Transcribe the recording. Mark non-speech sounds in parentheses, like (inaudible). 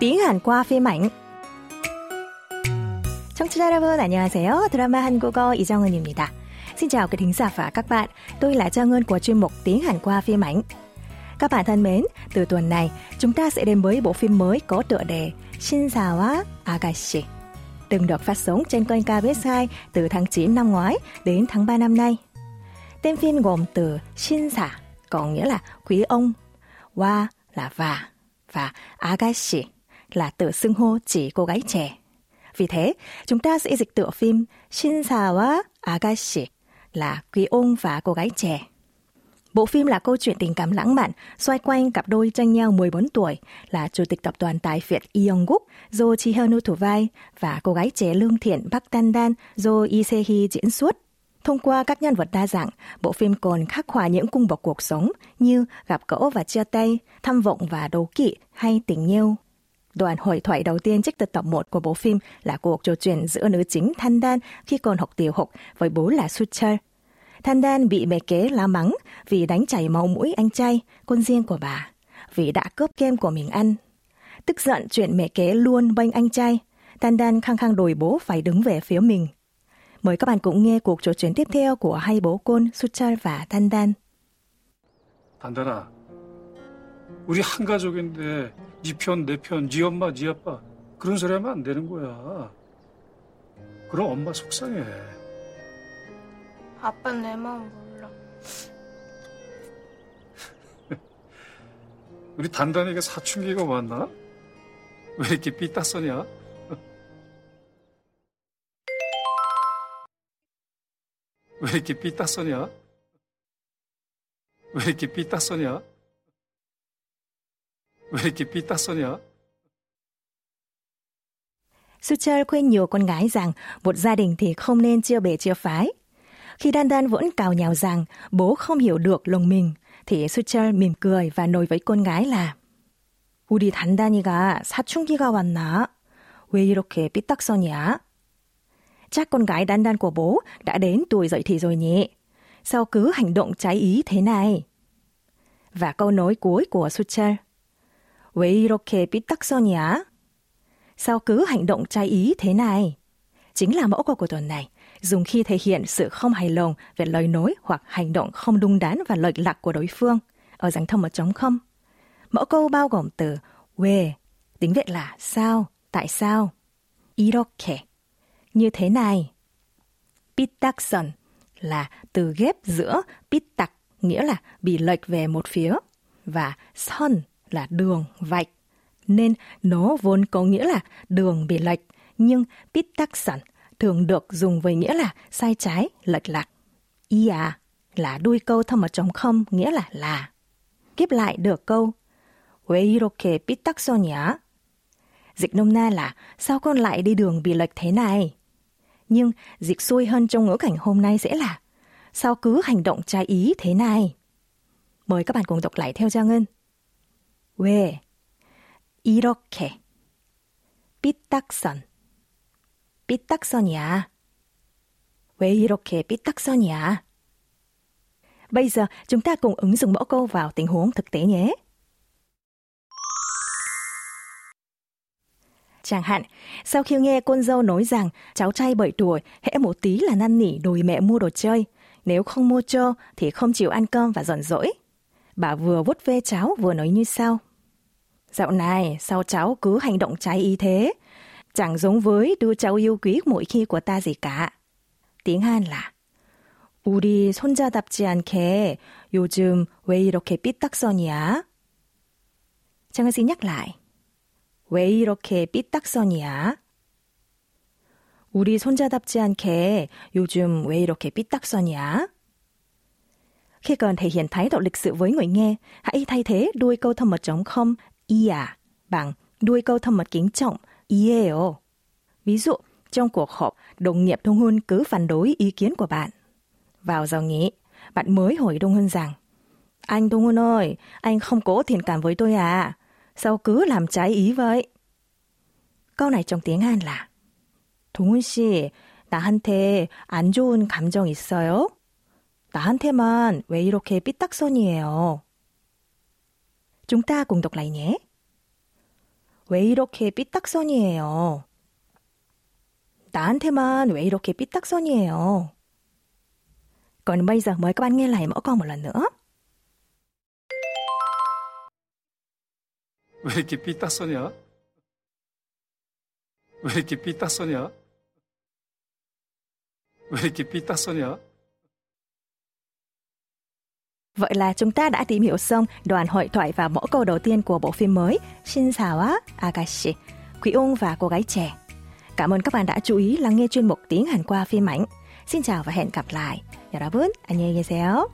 tiếng Hàn qua phim ảnh. 청취자 여러분 안녕하세요. 드라마 한국어 이정은입니다. Xin chào quý thính giả và các bạn. Tôi là Trang Ngân của chuyên mục Tiếng Hàn qua phim ảnh. Các bạn thân mến, từ tuần này chúng ta sẽ đến với bộ phim mới có tựa đề Shinsawa Agashi. Từng được phát sóng trên kênh KBS 2 từ tháng 9 năm ngoái đến tháng 3 năm nay. Tên phim gồm từ Shinsa, có nghĩa là quý ông, wa là và, và Agashi là từ xưng hô chỉ cô gái trẻ. Vì thế, chúng ta sẽ dịch tựa phim Shinsawa Agashi là quý ông và cô gái trẻ. Bộ phim là câu chuyện tình cảm lãng mạn xoay quanh cặp đôi tranh nhau 14 tuổi là chủ tịch tập đoàn tài phiệt Yong Guk do Chi Hyun thủ vai và cô gái trẻ lương thiện Park Tan Dan do Lee Se diễn xuất. Thông qua các nhân vật đa dạng, bộ phim còn khắc họa những cung bậc cuộc sống như gặp gỡ và chia tay, tham vọng và đấu kỵ hay tình yêu. Đoạn hội thoại đầu tiên trích từ tập 1 của bộ phim là cuộc trò chuyện giữa nữ chính Thanh Đan khi còn học tiểu học với bố là Sucher. Thanh Đan bị mẹ kế la mắng vì đánh chảy máu mũi anh trai, con riêng của bà, vì đã cướp kem của mình ăn. Tức giận chuyện mẹ kế luôn bênh anh trai, Thanh Đan khăng khăng đòi bố phải đứng về phía mình. Mời các bạn cùng nghe cuộc trò chuyện tiếp theo của hai bố con Sucher và Thanh Đan. 단단아, 우리 한 가족인데 네 편, 내 편, 네 엄마, 네 아빠 그런 소리 하면 안 되는 거야. 그럼 엄마 속상해. 아빠는 내 마음 몰라. (laughs) 우리 단단이가 사춘기가 왔나? 왜 이렇게 삐딱서냐? (laughs) 왜 이렇게 삐딱서냐? 왜 이렇게 삐딱서냐? 왜 이렇게 삐딱서냐? Sucher khuyên nhiều con gái rằng một gia đình thì không nên chia bè chia phái. Khi Dan Dan vẫn cào nhào rằng bố không hiểu được lòng mình, thì Sucher mỉm cười và nói với con gái là 우리 단단이가 사춘기가 왔나? 왜 이렇게 삐딱서냐? Chắc con gái Dan Dan của bố đã đến tuổi dậy thì rồi nhỉ? Sao cứ hành động trái ý thế này? Và câu nói cuối của Sucher 왜 이렇게 삐딱서냐? Sao cứ hành động trái ý thế này? Chính là mẫu câu của tuần này, dùng khi thể hiện sự không hài lòng về lời nói hoặc hành động không đúng đắn và lệch lạc của đối phương ở dạng thông một trống không. Mẫu câu bao gồm từ 왜, tiếng Việt là sao, tại sao, 이렇게, như thế này. 삐딱선 là từ ghép giữa 삐딱 nghĩa là bị lệch về một phía và 선 là đường, vạch. Nên nó vốn có nghĩa là đường bị lệch, nhưng 삐딱선 thường được dùng với nghĩa là sai trái, lệch lạc. Ia là đuôi câu thông ở trống không, nghĩa là là. Kiếp lại được câu 왜 이렇게 삐딱서냐? Dịch nôm na là sao con lại đi đường bị lệch thế này? Nhưng dịch xuôi hơn trong ngữ cảnh hôm nay sẽ là sao cứ hành động trái ý thế này? Mời các bạn cùng đọc lại theo Giang Ngân. 왜 이렇게 삐딱선 삐딱선이야. 왜 이렇게 삐딱선이야? Bây giờ chúng ta cùng ứng dụng mẫu câu vào tình huống thực tế nhé. Chẳng hạn, sau khi nghe con dâu nói rằng cháu trai 7 tuổi hễ một tí là năn nỉ đòi mẹ mua đồ chơi, nếu không mua cho thì không chịu ăn cơm và giận dỗi. Bà vừa vuốt ve cháu vừa nói như sau. Dạo này, sao cháu cứ hành động trái ý thế? Chẳng giống với đứa cháu yêu quý mỗi khi của ta gì cả. Tiếng Hàn là 우리 손자답지 않게 요즘 왜 이렇게 삐딱선이야? Trang xin nhắc lại. 왜 이렇게 삐딱선이야? 우리 손자답지 않게 요즘 왜 이렇게 삐딱선이야? Khi cần thể hiện thái độ lịch sự với người nghe, hãy thay thế đuôi câu thâm mật trống không 이야 bằng đuôi câu thâm mật kính trọng 이에요. Ví dụ, trong cuộc họp, đồng nghiệp Đông Hun cứ phản đối ý kiến của bạn. Vào giờ nghỉ, bạn mới hỏi Đông Hun rằng Anh Đông Hun ơi, anh không có thiện cảm với tôi à? Sao cứ làm trái ý vậy? câu này trong tiếng Hàn là 동훈 씨, 나한테 안 좋은 감정 있어요? 나한테만 왜 이렇게 삐딱선이에요? Chúng ta cùng đọc lại nhé. 왜 이렇게 삐딱선이에요? 나한테만 왜 이렇게 삐딱선이에요? Còn bây giờ mời các bạn nghe lại mỗi câu một lần nữa. 왜 이렇게 삐딱서냐? 왜 이렇게 삐딱서냐? 왜 이렇게 삐딱서냐? Vậy là chúng ta đã tìm hiểu xong đoạn hội thoại và mẫu câu đầu tiên của bộ phim mới Shinsawa Agashi, Quý ung và cô gái trẻ. Cảm ơn các bạn đã chú ý lắng nghe chuyên mục tiếng Hàn qua phim ảnh. Xin chào và hẹn gặp lại. 여러분, 안녕히 계세요.